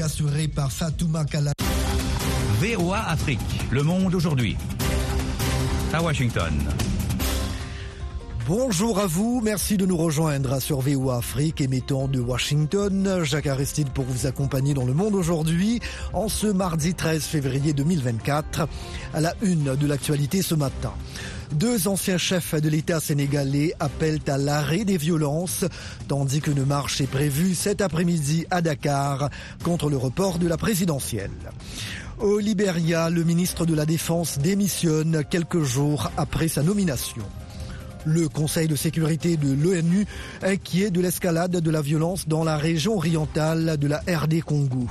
assuré par Fatouma Kala. VOA Afrique, le monde aujourd'hui. À Washington. Bonjour à vous, merci de nous rejoindre sur VOA Afrique, émettant de Washington. Jacques Aristide pour vous accompagner dans le monde aujourd'hui, en ce mardi 13 février 2024, à la une de l'actualité ce matin. Deux anciens chefs de l'État sénégalais appellent à l'arrêt des violences, tandis qu'une marche est prévue cet après-midi à Dakar contre le report de la présidentielle. Au Libéria, le ministre de la Défense démissionne quelques jours après sa nomination. Le Conseil de sécurité de l'ONU inquiet de l'escalade de la violence dans la région orientale de la RD Congo.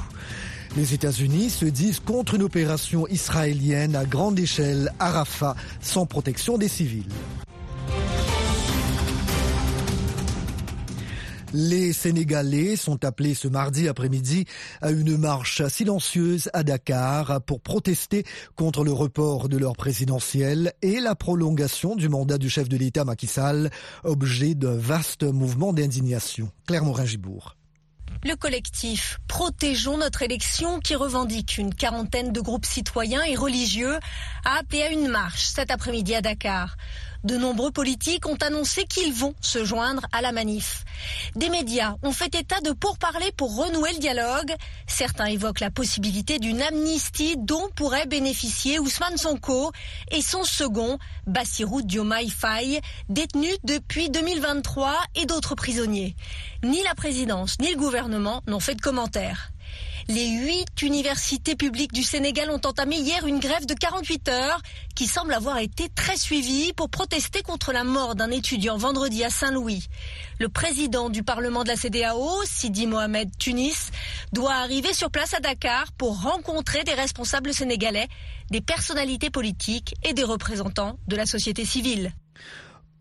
Les États-Unis se disent contre une opération israélienne à grande échelle à Rafah sans protection des civils. Les Sénégalais sont appelés ce mardi après-midi à une marche silencieuse à Dakar pour protester contre le report de leur présidentielle et la prolongation du mandat du chef de l'État Macky Sall, objet d'un vaste mouvement d'indignation. Claire Morin-Gibourg. Le collectif Protégeons notre élection, qui revendique une quarantaine de groupes citoyens et religieux, a appelé à une marche cet après-midi à Dakar. De nombreux politiques ont annoncé qu'ils vont se joindre à la manif. Des médias ont fait état de pourparlers pour renouer le dialogue. Certains évoquent la possibilité d'une amnistie dont pourrait bénéficier Ousmane Sonko et son second, Bassirou Diomaye Faye, détenu depuis 2023 et d'autres prisonniers. Ni la présidence ni le gouvernement n'ont fait de commentaires. Les huit universités publiques du Sénégal ont entamé hier une grève de 48 heures qui semble avoir été très suivie pour protester contre la mort d'un étudiant vendredi à Saint-Louis. Le président du Parlement de la CDAO, Sidi Mohamed Tunis, doit arriver sur place à Dakar pour rencontrer des responsables sénégalais, des personnalités politiques et des représentants de la société civile.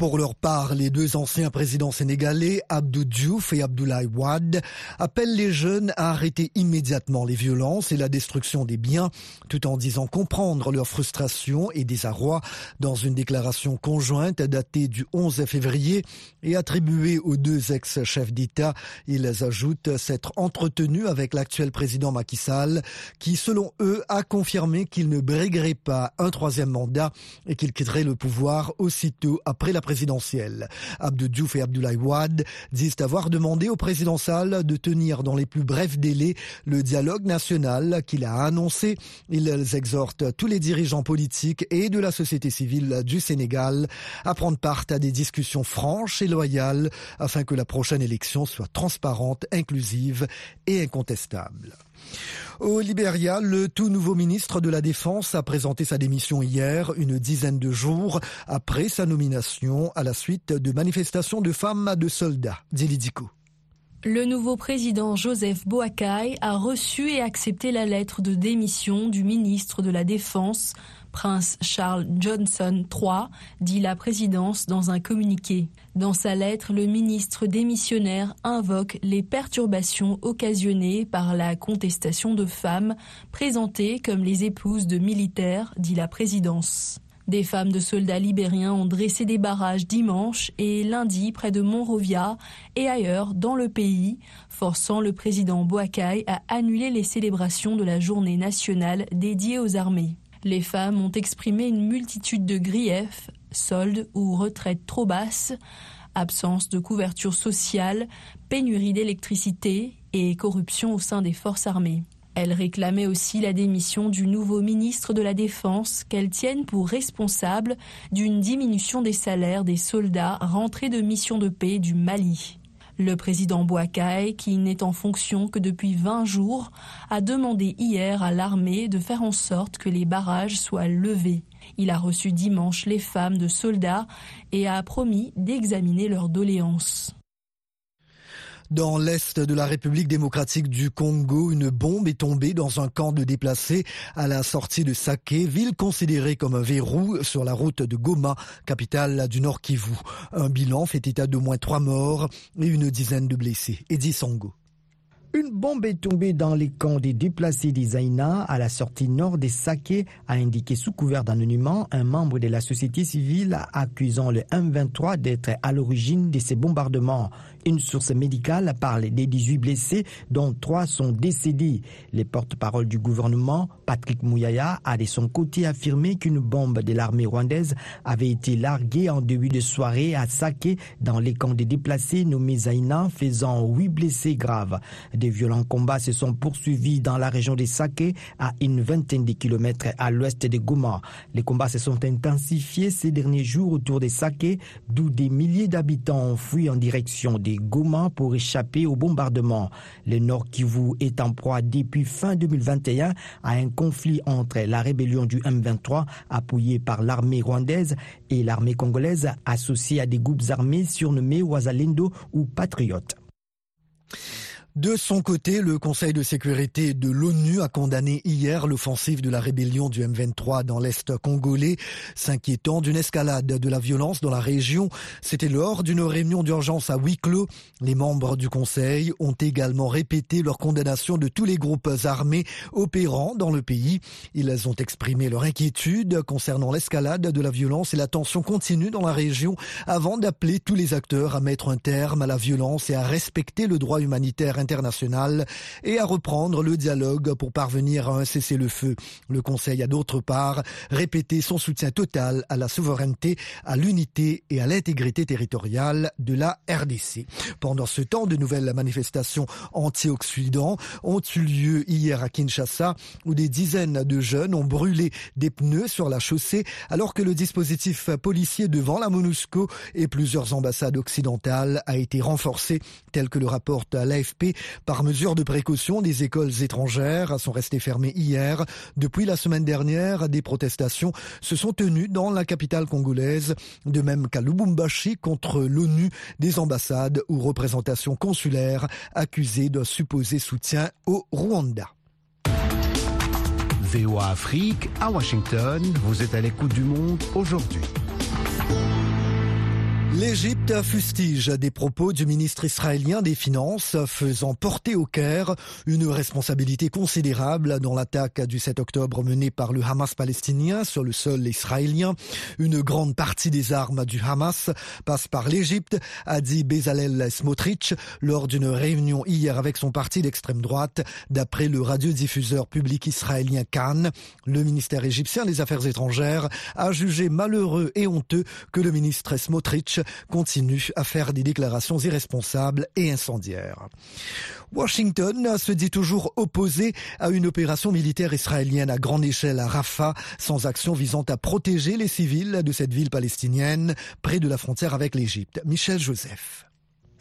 Pour leur part, les deux anciens présidents sénégalais, Abdou Diouf et Abdoulaye Wade, appellent les jeunes à arrêter immédiatement les violences et la destruction des biens, tout en disant comprendre leur frustration et désarroi dans une déclaration conjointe datée du 11 février et attribuée aux deux ex-chefs d'État. Ils ajoutent s'être entretenus avec l'actuel président Macky Sall, qui, selon eux, a confirmé qu'il ne briguerait pas un troisième mandat et qu'il quitterait le pouvoir aussitôt après la Abdou Diouf et Abdoulaye Wade disent avoir demandé au président Sall de tenir dans les plus brefs délais le dialogue national qu'il a annoncé. Ils exhortent tous les dirigeants politiques et de la société civile du Sénégal à prendre part à des discussions franches et loyales afin que la prochaine élection soit transparente, inclusive et incontestable. Au Libéria, le tout nouveau ministre de la Défense a présenté sa démission hier, une dizaine de jours après sa nomination à la suite de manifestations de femmes de soldats. Dilidico. Le nouveau président Joseph Boakai a reçu et accepté la lettre de démission du ministre de la Défense Prince Charles Johnson III, dit la présidence dans un communiqué. Dans sa lettre, le ministre démissionnaire invoque les perturbations occasionnées par la contestation de femmes présentées comme les épouses de militaires, dit la présidence. Des femmes de soldats libériens ont dressé des barrages dimanche et lundi près de Monrovia et ailleurs dans le pays, forçant le président Boakai à annuler les célébrations de la journée nationale dédiée aux armées. Les femmes ont exprimé une multitude de griefs, soldes ou retraites trop basses, absence de couverture sociale, pénurie d'électricité et corruption au sein des forces armées. Elles réclamaient aussi la démission du nouveau ministre de la Défense qu'elles tiennent pour responsable d'une diminution des salaires des soldats rentrés de mission de paix du Mali. Le président Boakai, qui n'est en fonction que depuis 20 jours, a demandé hier à l'armée de faire en sorte que les barrages soient levés. Il a reçu dimanche les femmes de soldats et a promis d'examiner leurs doléances. Dans l'est de la République démocratique du Congo, une bombe est tombée dans un camp de déplacés à la sortie de Saké, ville considérée comme un verrou sur la route de Goma, capitale du Nord Kivu. Un bilan fait état de moins trois morts et une dizaine de blessés. Eddie Songo. Une bombe est tombée dans les camps des déplacés d'Isaïna à la sortie nord des Saké, a indiqué sous couvert d'anonymat un membre de la société civile accusant le M23 d'être à l'origine de ces bombardements. Une source médicale parle des 18 blessés, dont trois sont décédés. Les porte-parole du gouvernement, Patrick Mouyaya, a de son côté affirmé qu'une bombe de l'armée rwandaise avait été larguée en début de soirée à Sake, dans les camps des déplacés nommés Zaina, faisant huit blessés graves. Des violents combats se sont poursuivis dans la région de Sake, à une vingtaine de kilomètres à l'ouest de Goma. Les combats se sont intensifiés ces derniers jours autour de Sake, d'où des milliers d'habitants ont fui en direction des Goma pour échapper au bombardement. Le Nord Kivu est en proie depuis fin 2021 à un conflit entre la rébellion du M23 appuyée par l'armée rwandaise et l'armée congolaise associée à des groupes armés surnommés Wazalendo ou Patriotes. De son côté, le Conseil de sécurité de l'ONU a condamné hier l'offensive de la rébellion du M23 dans l'Est congolais, s'inquiétant d'une escalade de la violence dans la région. C'était lors d'une réunion d'urgence à huis clos. Les membres du Conseil ont également répété leur condamnation de tous les groupes armés opérant dans le pays. Ils ont exprimé leur inquiétude concernant l'escalade de la violence et la tension continue dans la région avant d'appeler tous les acteurs à mettre un terme à la violence et à respecter le droit humanitaire et à reprendre le dialogue pour parvenir à un cessez-le-feu. Le Conseil a d'autre part répété son soutien total à la souveraineté, à l'unité et à l'intégrité territoriale de la RDC. Pendant ce temps, de nouvelles manifestations anti-Occident ont eu lieu hier à Kinshasa où des dizaines de jeunes ont brûlé des pneus sur la chaussée alors que le dispositif policier devant la MONUSCO et plusieurs ambassades occidentales a été renforcé tel que le rapporte l'AFP par mesure de précaution, des écoles étrangères sont restées fermées hier. Depuis la semaine dernière, des protestations se sont tenues dans la capitale congolaise, de même qu'à Lubumbashi contre l'ONU, des ambassades ou représentations consulaires accusées d'un supposé soutien au Rwanda. VOA Afrique à Washington, vous êtes à l'écoute du monde aujourd'hui. L'Égypte fustige des propos du ministre israélien des Finances faisant porter au Caire une responsabilité considérable dans l'attaque du 7 octobre menée par le Hamas palestinien sur le sol israélien. Une grande partie des armes du Hamas passe par l'Égypte, a dit Bezalel Smotrich lors d'une réunion hier avec son parti d'extrême droite. D'après le radiodiffuseur public israélien Khan, le ministère égyptien des Affaires étrangères a jugé malheureux et honteux que le ministre Smotrich continue à faire des déclarations irresponsables et incendiaires. Washington se dit toujours opposé à une opération militaire israélienne à grande échelle à Rafah, sans action visant à protéger les civils de cette ville palestinienne près de la frontière avec l'Égypte. Michel Joseph.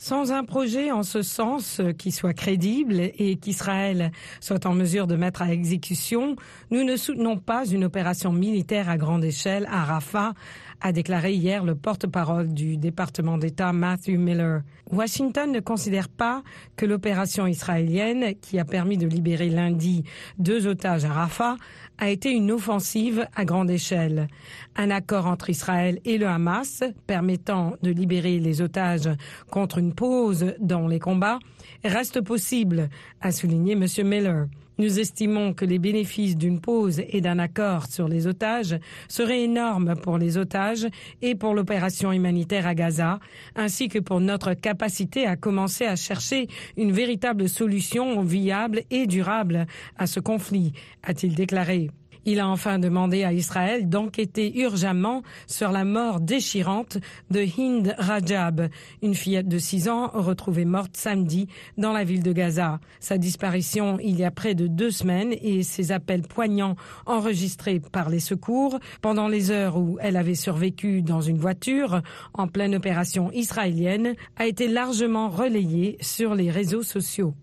Sans un projet en ce sens qui soit crédible et qu'Israël soit en mesure de mettre à exécution, nous ne soutenons pas une opération militaire à grande échelle à Rafah, a déclaré hier le porte-parole du département d'État Matthew Miller. Washington ne considère pas que l'opération israélienne, qui a permis de libérer lundi deux otages à Rafah, a été une offensive à grande échelle. Un accord entre Israël et le Hamas permettant de libérer les otages contre une pause dans les combats reste possible, a souligné M. Miller. Nous estimons que les bénéfices d'une pause et d'un accord sur les otages seraient énormes pour les otages et pour l'opération humanitaire à Gaza, ainsi que pour notre capacité à commencer à chercher une véritable solution viable et durable à ce conflit, a-t-il déclaré. Il a enfin demandé à Israël d'enquêter urgemment sur la mort déchirante de Hind Rajab, une fillette de 6 ans retrouvée morte samedi dans la ville de Gaza. Sa disparition il y a près de deux semaines et ses appels poignants enregistrés par les secours pendant les heures où elle avait survécu dans une voiture en pleine opération israélienne a été largement relayé sur les réseaux sociaux.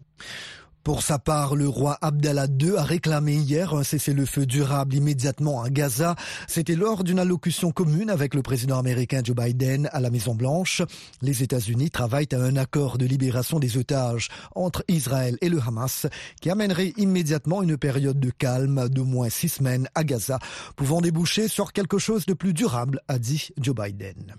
Pour sa part, le roi Abdallah II a réclamé hier un cessez-le-feu durable immédiatement à Gaza. C'était lors d'une allocution commune avec le président américain Joe Biden à la Maison-Blanche. Les États-Unis travaillent à un accord de libération des otages entre Israël et le Hamas qui amènerait immédiatement une période de calme d'au moins six semaines à Gaza, pouvant déboucher sur quelque chose de plus durable, a dit Joe Biden.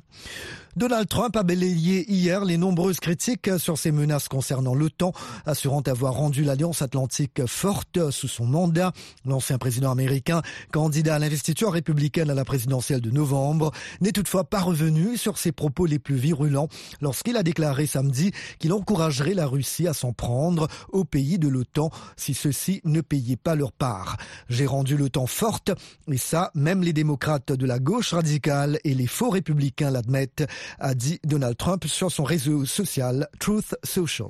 Donald Trump a balayé hier les nombreuses critiques sur ses menaces concernant l'OTAN, assurant avoir rendu rendu l'Alliance Atlantique forte sous son mandat. L'ancien président américain, candidat à l'investiture républicaine à la présidentielle de novembre, n'est toutefois pas revenu sur ses propos les plus virulents lorsqu'il a déclaré samedi qu'il encouragerait la Russie à s'en prendre aux pays de l'OTAN si ceux-ci ne payaient pas leur part. J'ai rendu l'OTAN forte et ça, même les démocrates de la gauche radicale et les faux républicains l'admettent, a dit Donald Trump sur son réseau social Truth Social.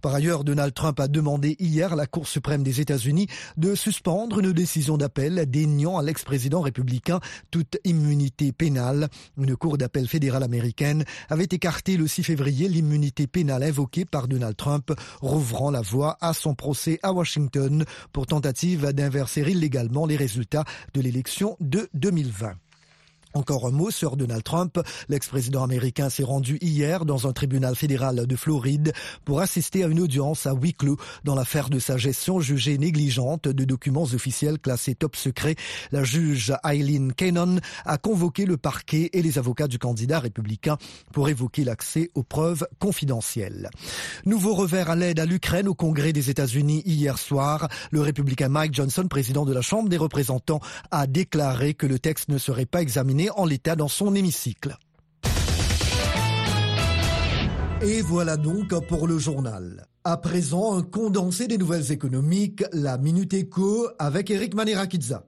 Par ailleurs, Donald Trump a demandé hier à la Cour suprême des États-Unis de suspendre une décision d'appel déniant à l'ex-président républicain toute immunité pénale. Une cour d'appel fédérale américaine avait écarté le 6 février l'immunité pénale invoquée par Donald Trump, rouvrant la voie à son procès à Washington pour tentative d'inverser illégalement les résultats de l'élection de 2020. Encore un mot sur Donald Trump. L'ex-président américain s'est rendu hier dans un tribunal fédéral de Floride pour assister à une audience à huis clos dans l'affaire de sa gestion jugée négligente de documents officiels classés top secret. La juge Eileen Cannon a convoqué le parquet et les avocats du candidat républicain pour évoquer l'accès aux preuves confidentielles. Nouveau revers à l'aide à l'Ukraine au Congrès des États-Unis hier soir. Le républicain Mike Johnson, président de la Chambre des représentants, a déclaré que le texte ne serait pas examiné en l'état dans son hémicycle. Et voilà donc pour le journal. À présent, un condensé des nouvelles économiques, la Minute Éco avec Eric Manerakidza.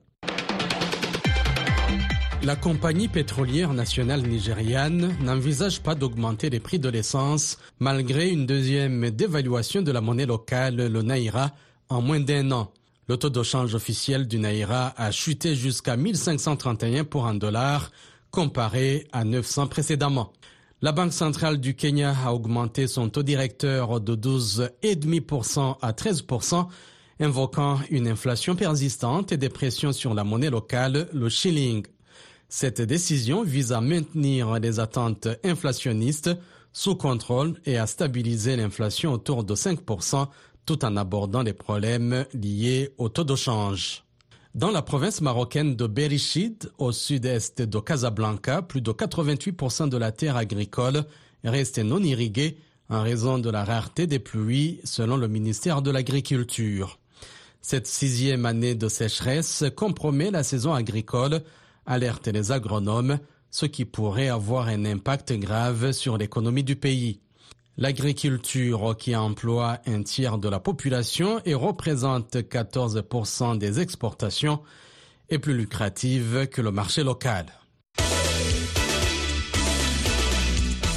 La compagnie pétrolière nationale nigériane n'envisage pas d'augmenter les prix de l'essence malgré une deuxième dévaluation de la monnaie locale, le Naira, en moins d'un an. Le taux de change officiel du Naira a chuté jusqu'à 1531 pour un dollar, comparé à 900 précédemment. La Banque centrale du Kenya a augmenté son taux directeur de 12,5% à 13%, invoquant une inflation persistante et des pressions sur la monnaie locale, le shilling. Cette décision vise à maintenir les attentes inflationnistes sous contrôle et à stabiliser l'inflation autour de 5% tout en abordant les problèmes liés au taux de change. Dans la province marocaine de Berishid, au sud-est de Casablanca, plus de 88% de la terre agricole reste non irriguée en raison de la rareté des pluies, selon le ministère de l'Agriculture. Cette sixième année de sécheresse compromet la saison agricole, alerte les agronomes, ce qui pourrait avoir un impact grave sur l'économie du pays. L'agriculture, qui emploie un tiers de la population et représente 14% des exportations, est plus lucrative que le marché local.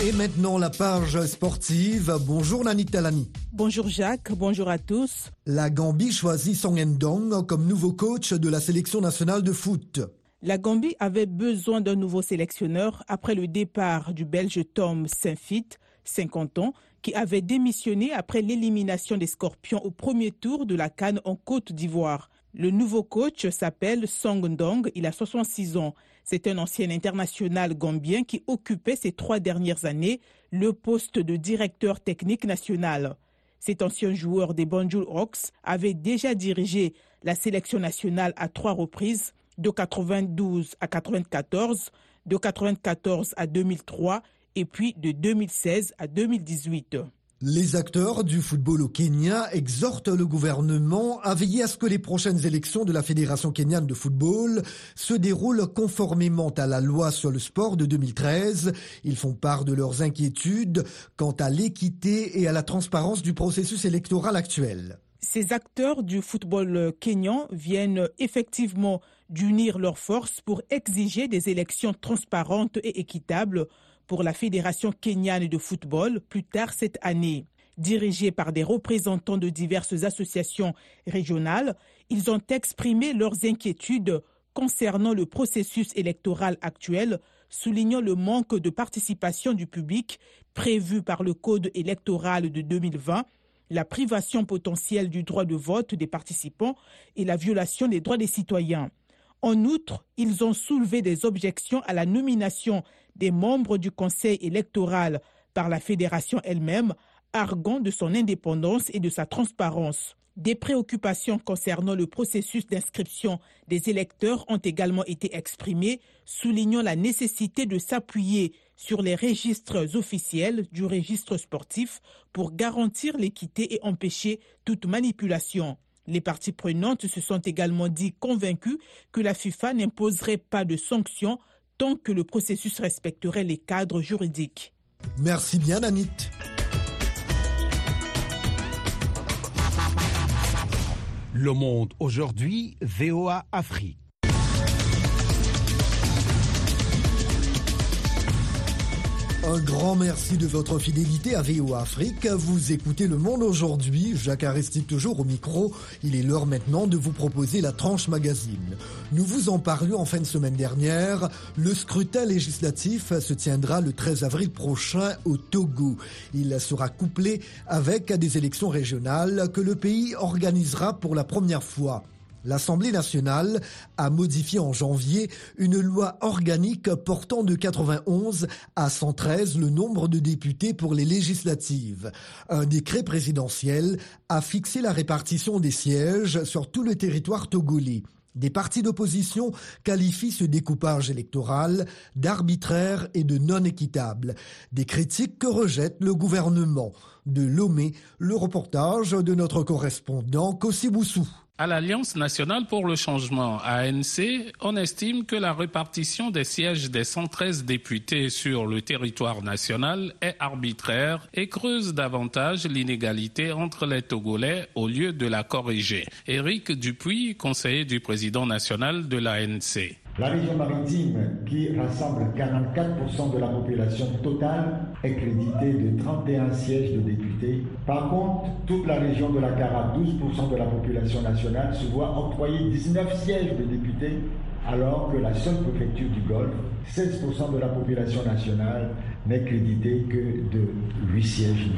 Et maintenant la page sportive. Bonjour Nani Talani. Bonjour Jacques, bonjour à tous. La Gambie choisit Song Endong comme nouveau coach de la sélection nationale de foot. La Gambie avait besoin d'un nouveau sélectionneur après le départ du Belge Tom Saint-Fit 50 ans, qui avait démissionné après l'élimination des Scorpions au premier tour de la Cannes en Côte d'Ivoire. Le nouveau coach s'appelle Song Ndong, il a 66 ans. C'est un ancien international gambien qui occupait ces trois dernières années le poste de directeur technique national. Cet ancien joueur des Banjul Hawks avait déjà dirigé la sélection nationale à trois reprises, de 92 à 94, de 94 à 2003 et puis de 2016 à 2018. Les acteurs du football au Kenya exhortent le gouvernement à veiller à ce que les prochaines élections de la Fédération kenyane de football se déroulent conformément à la loi sur le sport de 2013. Ils font part de leurs inquiétudes quant à l'équité et à la transparence du processus électoral actuel. Ces acteurs du football kenyan viennent effectivement d'unir leurs forces pour exiger des élections transparentes et équitables pour la Fédération kenyane de football plus tard cette année. Dirigés par des représentants de diverses associations régionales, ils ont exprimé leurs inquiétudes concernant le processus électoral actuel, soulignant le manque de participation du public prévu par le Code électoral de 2020, la privation potentielle du droit de vote des participants et la violation des droits des citoyens. En outre, ils ont soulevé des objections à la nomination des membres du Conseil électoral par la fédération elle-même, arguant de son indépendance et de sa transparence. Des préoccupations concernant le processus d'inscription des électeurs ont également été exprimées, soulignant la nécessité de s'appuyer sur les registres officiels du registre sportif pour garantir l'équité et empêcher toute manipulation. Les parties prenantes se sont également dit convaincues que la FIFA n'imposerait pas de sanctions tant que le processus respecterait les cadres juridiques. Merci bien, Anit. Le monde aujourd'hui, VOA Afrique. Un grand merci de votre fidélité à VO Afrique. Vous écoutez Le Monde aujourd'hui. Jacques Aristide toujours au micro. Il est l'heure maintenant de vous proposer la tranche magazine. Nous vous en parlions en fin de semaine dernière. Le scrutin législatif se tiendra le 13 avril prochain au Togo. Il sera couplé avec des élections régionales que le pays organisera pour la première fois l'Assemblée nationale a modifié en janvier une loi organique portant de 91 à 113 le nombre de députés pour les législatives. Un décret présidentiel a fixé la répartition des sièges sur tout le territoire togolais. Des partis d'opposition qualifient ce découpage électoral d'arbitraire et de non équitable. Des critiques que rejette le gouvernement. De Lomé, le reportage de notre correspondant Kossiboussou. À l'Alliance nationale pour le changement, ANC, on estime que la répartition des sièges des 113 députés sur le territoire national est arbitraire et creuse davantage l'inégalité entre les Togolais au lieu de la corriger. Éric Dupuis, conseiller du président national de l'ANC. La région maritime, qui rassemble 44% de la population totale, est créditée de 31 sièges de députés. Par contre, toute la région de la Cara, 12% de la population nationale, se voit octroyer 19 sièges de députés, alors que la seule préfecture du Golfe, 16% de la population nationale, n'est créditée que de 8 sièges.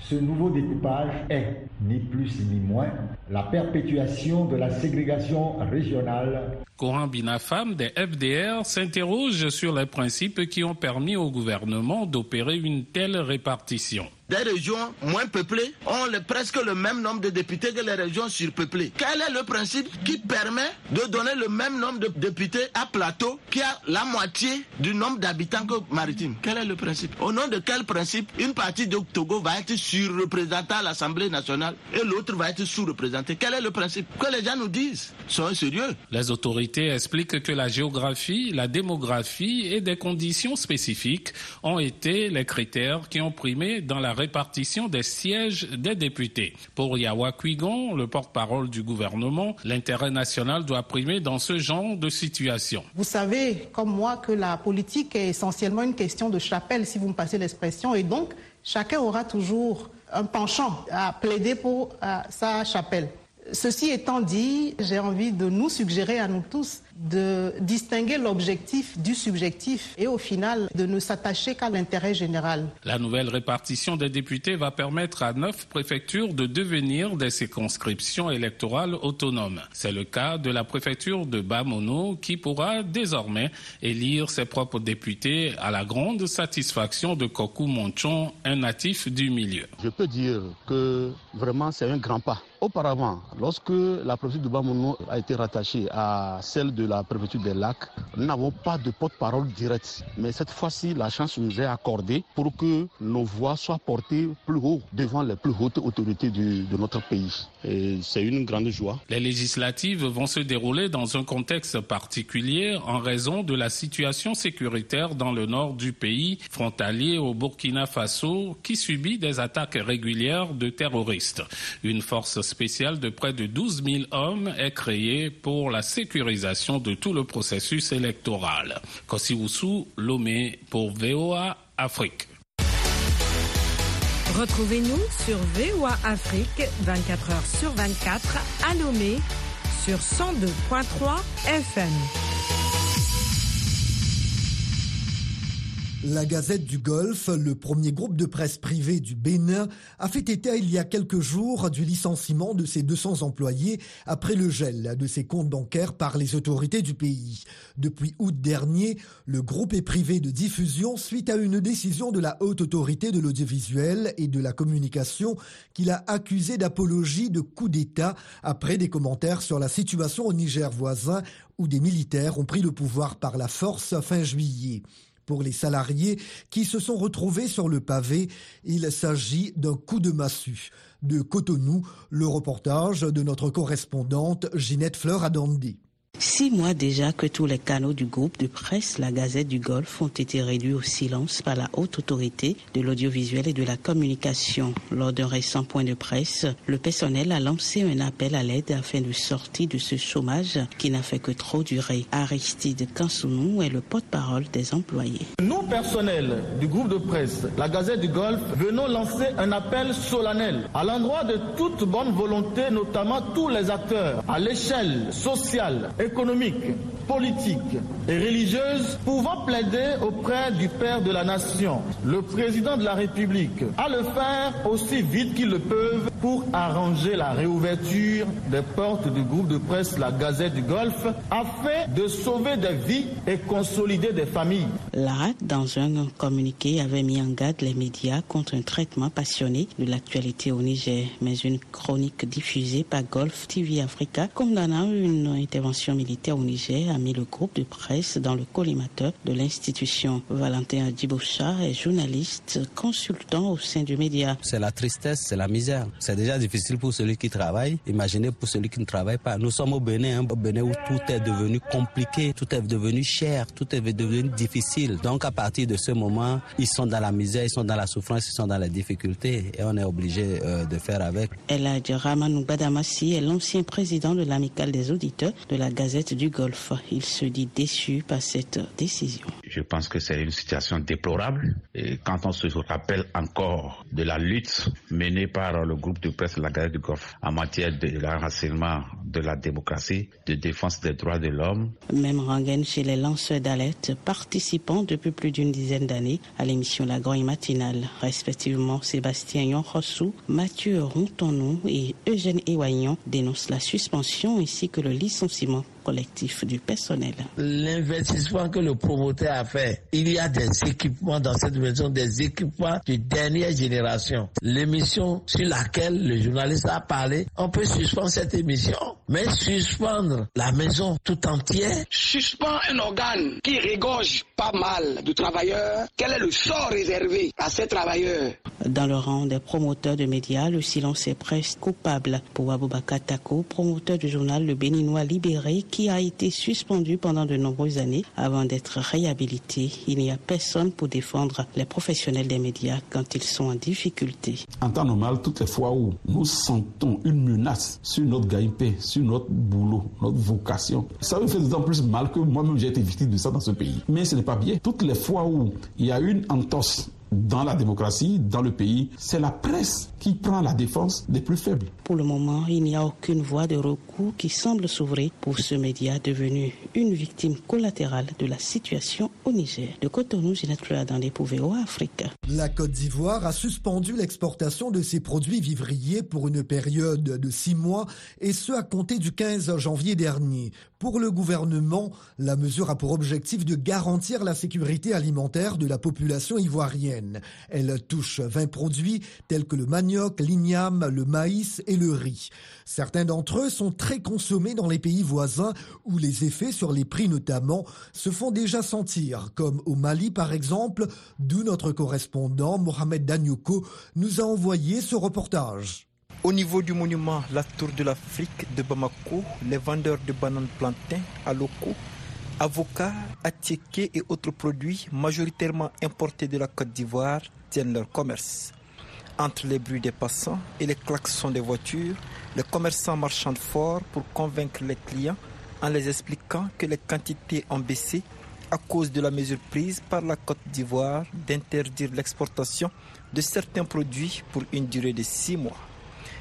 Ce nouveau découpage est, ni plus ni moins, la perpétuation de la ségrégation régionale Coran Binafam des FDR s'interroge sur les principes qui ont permis au gouvernement d'opérer une telle répartition des régions moins peuplées ont presque le même nombre de députés que les régions surpeuplées. Quel est le principe qui permet de donner le même nombre de députés à Plateau qui a la moitié du nombre d'habitants que Maritime Quel est le principe? Au nom de quel principe une partie de Togo va être surreprésentée à l'Assemblée nationale et l'autre va être sous-représentée? Quel est le principe? Que les gens nous disent. Soyez sérieux. Les autorités expliquent que la géographie, la démographie et des conditions spécifiques ont été les critères qui ont primé dans la répartition des sièges des députés. Pour Yawa Kuigon, le porte-parole du gouvernement, l'intérêt national doit primer dans ce genre de situation. Vous savez, comme moi, que la politique est essentiellement une question de chapelle, si vous me passez l'expression, et donc chacun aura toujours un penchant à plaider pour euh, sa chapelle. Ceci étant dit, j'ai envie de nous suggérer à nous tous de distinguer l'objectif du subjectif et au final de ne s'attacher qu'à l'intérêt général. La nouvelle répartition des députés va permettre à neuf préfectures de devenir des circonscriptions électorales autonomes. C'est le cas de la préfecture de Bamono qui pourra désormais élire ses propres députés à la grande satisfaction de Koku Monchon, un natif du milieu. Je peux dire que vraiment c'est un grand pas. Auparavant, lorsque la préfecture de Bamono a été rattachée à celle de la préfecture des lacs, nous n'avons pas de porte-parole direct. Mais cette fois-ci, la chance nous est accordée pour que nos voix soient portées plus haut devant les plus hautes autorités de notre pays. C'est une grande joie. Les législatives vont se dérouler dans un contexte particulier en raison de la situation sécuritaire dans le nord du pays, frontalier au Burkina Faso, qui subit des attaques régulières de terroristes. Une force spéciale de près de 12 000 hommes est créée pour la sécurisation de tout le processus électoral. Kosiwusu Lomé pour VOA Afrique. Retrouvez-nous sur VOA Afrique 24 h sur 24 à Lomé sur 102.3 FM. La Gazette du Golfe, le premier groupe de presse privé du Bénin, a fait état il y a quelques jours du licenciement de ses 200 employés après le gel de ses comptes bancaires par les autorités du pays. Depuis août dernier, le groupe est privé de diffusion suite à une décision de la haute autorité de l'audiovisuel et de la communication qu'il a accusé d'apologie de coup d'État après des commentaires sur la situation au Niger voisin où des militaires ont pris le pouvoir par la force fin juillet. Pour les salariés qui se sont retrouvés sur le pavé, il s'agit d'un coup de massue. De Cotonou, le reportage de notre correspondante Ginette Fleur-Adandi. Six mois déjà que tous les canaux du groupe de presse, la Gazette du Golfe, ont été réduits au silence par la haute autorité de l'audiovisuel et de la communication. Lors d'un récent point de presse, le personnel a lancé un appel à l'aide afin de sortir de ce chômage qui n'a fait que trop durer. Aristide Kansounou est le porte-parole des employés. Nous, personnel du groupe de presse, la Gazette du Golfe, venons lancer un appel solennel à l'endroit de toute bonne volonté, notamment tous les acteurs à l'échelle sociale et économique, politique et religieuse pouvant plaider auprès du Père de la Nation, le Président de la République, à le faire aussi vite qu'ils le peuvent pour arranger la réouverture des portes du groupe de presse La Gazette du Golfe afin de sauver des vies et consolider des familles. L'ARAC, dans un communiqué, avait mis en garde les médias contre un traitement passionné de l'actualité au Niger, mais une chronique diffusée par Golf TV Africa condamnant une intervention militaire au Niger a mis le groupe de presse dans le collimateur de l'institution. Valentin Adiboucha est journaliste, consultant au sein du média. C'est la tristesse, c'est la misère. C'est déjà difficile pour celui qui travaille. Imaginez pour celui qui ne travaille pas. Nous sommes au Bénin, hein, au Bénin où tout est devenu compliqué, tout est devenu cher, tout est devenu difficile. Donc à partir de ce moment, ils sont dans la misère, ils sont dans la souffrance, ils sont dans la difficulté et on est obligé euh, de faire avec. Eladj Ramanou Badamassi est l'ancien président de l'amicale des auditeurs de la Gazette du Golfe. Il se dit déçu par cette décision. Je pense que c'est une situation déplorable et quand on se rappelle encore de la lutte menée par le groupe de presse La Gazette du Golfe en matière de l'enracinement de la démocratie, de défense des droits de l'homme. Même rengaine chez les lanceurs d'alerte participant depuis plus d'une dizaine d'années à l'émission La Grogne Matinale, respectivement Sébastien Yonrossou, Mathieu Rontonou et Eugène Ewaignan dénoncent la suspension ainsi que le licenciement collectif du personnel. L'investissement que le promoteur a fait, il y a des équipements dans cette maison, des équipements de dernière génération. L'émission sur laquelle le journaliste a parlé, on peut suspendre cette émission, mais suspendre la maison tout entière. Suspend un organe qui régorge pas mal de travailleurs. Quel est le sort réservé à ces travailleurs? Dans le rang des promoteurs de médias, le silence est presque coupable pour Aboubakar Tako, promoteur du journal Le Béninois Libéré, qui a été suspendu pendant de nombreuses années avant d'être réhabilité. Il n'y a personne pour défendre les professionnels des médias quand ils sont en difficulté. En temps normal, toutes les fois où nous sentons une menace sur notre gagne-pain, sur notre boulot, notre vocation, ça me fait d'autant plus mal que moi-même j'ai été victime de ça dans ce pays. Mais ce n'est pas bien. Toutes les fois où il y a une entorse dans la démocratie, dans le pays, c'est la presse qui prend la défense des plus faibles. Pour le moment, il n'y a aucune voie de recours qui semble s'ouvrir pour ce média devenu une victime collatérale de la situation au Niger. De Cotonou, Ginette Fleur dans les VOA Afrique. La Côte d'Ivoire a suspendu l'exportation de ses produits vivriers pour une période de six mois et ce à compter du 15 janvier dernier. Pour le gouvernement, la mesure a pour objectif de garantir la sécurité alimentaire de la population ivoirienne. Elle touche 20 produits tels que le manioc, l'igname, le maïs et le riz. Certains d'entre eux sont très consommés dans les pays voisins où les effets sur les prix notamment se font déjà sentir, comme au Mali par exemple, d'où notre correspondant Mohamed Danyoko nous a envoyé ce reportage. Au niveau du monument La Tour de l'Afrique de Bamako, les vendeurs de bananes plantains à locaux, avocats, attiéqués et autres produits majoritairement importés de la Côte d'Ivoire tiennent leur commerce. Entre les bruits des passants et les klaxons des voitures, les commerçants marchandent fort pour convaincre les clients en les expliquant que les quantités ont baissé à cause de la mesure prise par la Côte d'Ivoire d'interdire l'exportation de certains produits pour une durée de six mois.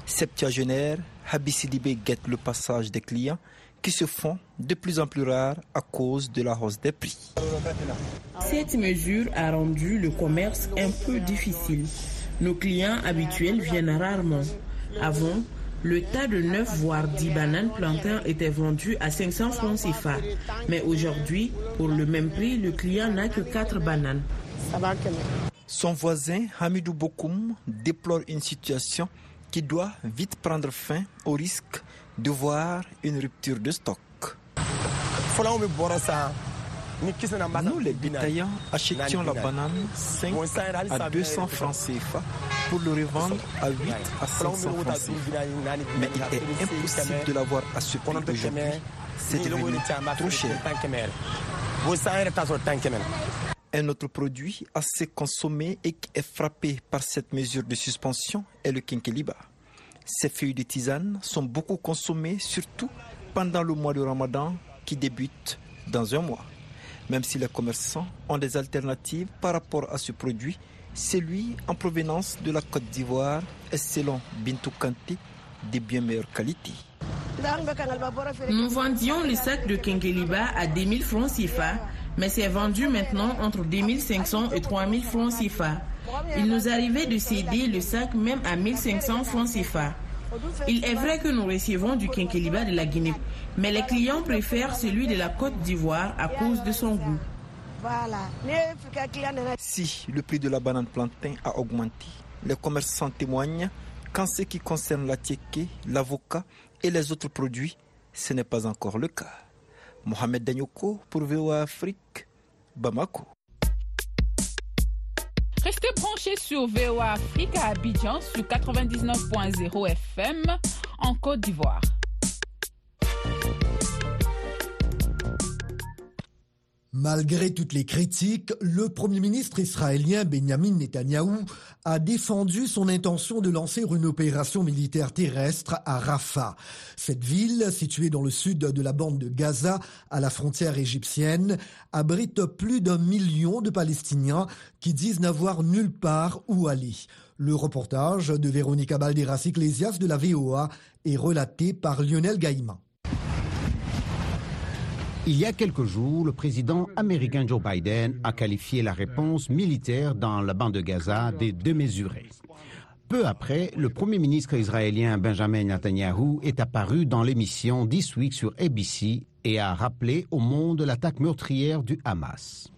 Septiagénaire, Habissidibé guette le passage des clients qui se font de plus en plus rares à cause de la hausse des prix. Cette mesure a rendu le commerce un peu difficile. Nos clients habituels viennent rarement. Avant, le tas de 9 voire 10 bananes plantains était vendu à 500 francs CFA. Mais aujourd'hui, pour le même prix, le client n'a que 4 bananes. Son voisin, Hamidou Bokoum, déplore une situation qui doit vite prendre fin au risque de voir une rupture de stock. Nous, les détaillants, achetions la banane 5 à 200 francs CFA pour le revendre à 8 à 500 francs CFA. Mais il est impossible de l'avoir à ce prix aujourd'hui. C'est devenu trop cher. Un autre produit assez consommé et qui est frappé par cette mesure de suspension est le kinkeliba. Ces feuilles de tisane sont beaucoup consommées, surtout pendant le mois de Ramadan qui débute dans un mois. Même si les commerçants ont des alternatives par rapport à ce produit, celui en provenance de la Côte d'Ivoire est selon Bintou Kanté de bien meilleure qualité. Nous vendions le sac de Kenkeliba à 10 000 francs CFA, mais c'est vendu maintenant entre 2500 et 3000 francs CFA. Il nous arrivait de céder le sac même à 1500 francs CFA. Il est vrai que nous recevons du quinqueliba de la Guinée, mais les clients préfèrent celui de la Côte d'Ivoire à cause de son goût. Si le prix de la banane plantain a augmenté, les commerçants témoignent qu'en ce qui concerne la tieke, l'avocat et les autres produits, ce n'est pas encore le cas. Mohamed Danyoko pour VOA Afrique, Bamako. Restez branchés sur VOA Afrique à Abidjan sur 99.0 FM en Côte d'Ivoire. Malgré toutes les critiques, le Premier ministre israélien Benjamin Netanyahou a défendu son intention de lancer une opération militaire terrestre à Rafah. Cette ville, située dans le sud de la bande de Gaza, à la frontière égyptienne, abrite plus d'un million de Palestiniens qui disent n'avoir nulle part où aller. Le reportage de Véronica Balderas Iglesias de la VOA est relaté par Lionel Gaïma. Il y a quelques jours, le président américain Joe Biden a qualifié la réponse militaire dans la bande de Gaza des démesurées. Peu après, le premier ministre israélien Benjamin Netanyahu est apparu dans l'émission This Week sur ABC et a rappelé au monde l'attaque meurtrière du Hamas.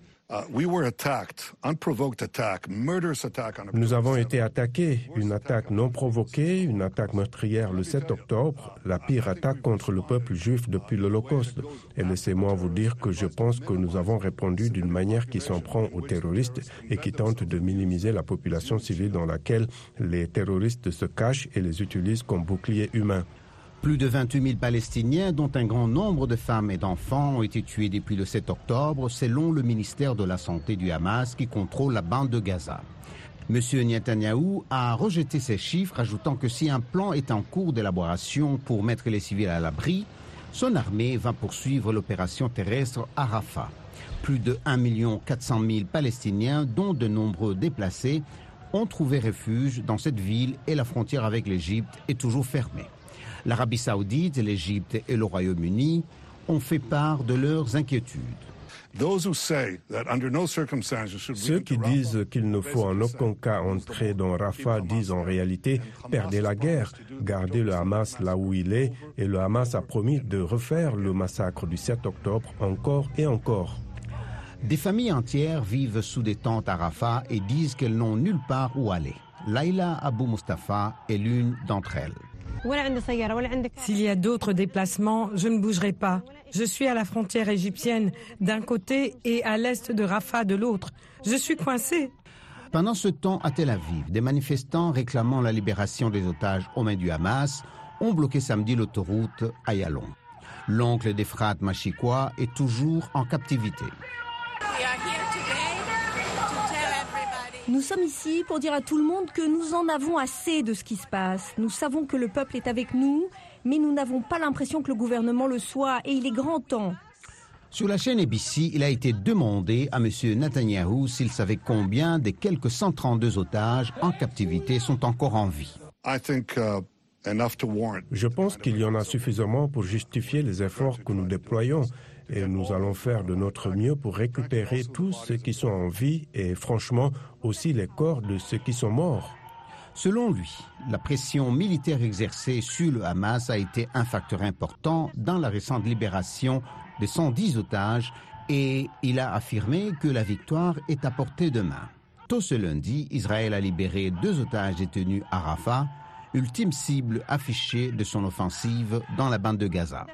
Nous avons été attaqués, une attaque non provoquée, une attaque meurtrière le 7 octobre, la pire attaque contre le peuple juif depuis l'Holocauste. Et laissez-moi vous dire que je pense que nous avons répondu d'une manière qui s'en prend aux terroristes et qui tente de minimiser la population civile dans laquelle les terroristes se cachent et les utilisent comme boucliers humains. Plus de 28 000 Palestiniens, dont un grand nombre de femmes et d'enfants, ont été tués depuis le 7 octobre, selon le ministère de la Santé du Hamas qui contrôle la bande de Gaza. M. Netanyahu a rejeté ces chiffres, ajoutant que si un plan est en cours d'élaboration pour mettre les civils à l'abri, son armée va poursuivre l'opération terrestre à Rafah. Plus de 1 400 000 Palestiniens, dont de nombreux déplacés, ont trouvé refuge dans cette ville et la frontière avec l'Égypte est toujours fermée. L'Arabie saoudite, l'Égypte et le Royaume-Uni ont fait part de leurs inquiétudes. Ceux qui disent qu'il ne faut en aucun cas entrer dans Rafah disent en réalité perdez la guerre, gardez le Hamas là où il est et le Hamas a promis de refaire le massacre du 7 octobre encore et encore. Des familles entières vivent sous des tentes à Rafah et disent qu'elles n'ont nulle part où aller. Laila Abou Mustafa est l'une d'entre elles. S'il y a d'autres déplacements, je ne bougerai pas. Je suis à la frontière égyptienne d'un côté et à l'est de Rafah de l'autre. Je suis coincé. Pendant ce temps, à Tel Aviv, des manifestants réclamant la libération des otages aux mains du Hamas ont bloqué samedi l'autoroute Ayalon. L'oncle d'Efrat Machikwa est toujours en captivité. Nous sommes ici pour dire à tout le monde que nous en avons assez de ce qui se passe. Nous savons que le peuple est avec nous, mais nous n'avons pas l'impression que le gouvernement le soit, et il est grand temps. Sur la chaîne ABC, il a été demandé à M. Netanyahou s'il savait combien des quelques 132 otages en captivité sont encore en vie. Je pense qu'il y en a suffisamment pour justifier les efforts que nous déployons et nous allons faire de notre mieux pour récupérer tous ceux qui sont en vie et franchement aussi les corps de ceux qui sont morts. Selon lui, la pression militaire exercée sur le Hamas a été un facteur important dans la récente libération de 110 otages et il a affirmé que la victoire est à portée de main. Tôt ce lundi, Israël a libéré deux otages détenus à Rafah, ultime cible affichée de son offensive dans la bande de Gaza.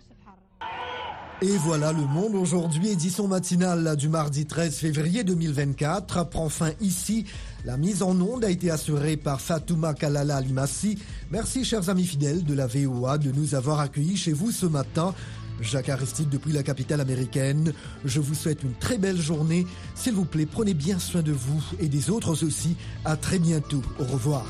Et voilà, le monde aujourd'hui, édition matinale du mardi 13 février 2024, prend fin ici. La mise en onde a été assurée par Fatouma Kalala Limassi. Merci, chers amis fidèles de la VOA, de nous avoir accueillis chez vous ce matin. Jacques Aristide depuis la capitale américaine. Je vous souhaite une très belle journée. S'il vous plaît, prenez bien soin de vous et des autres aussi. À très bientôt. Au revoir.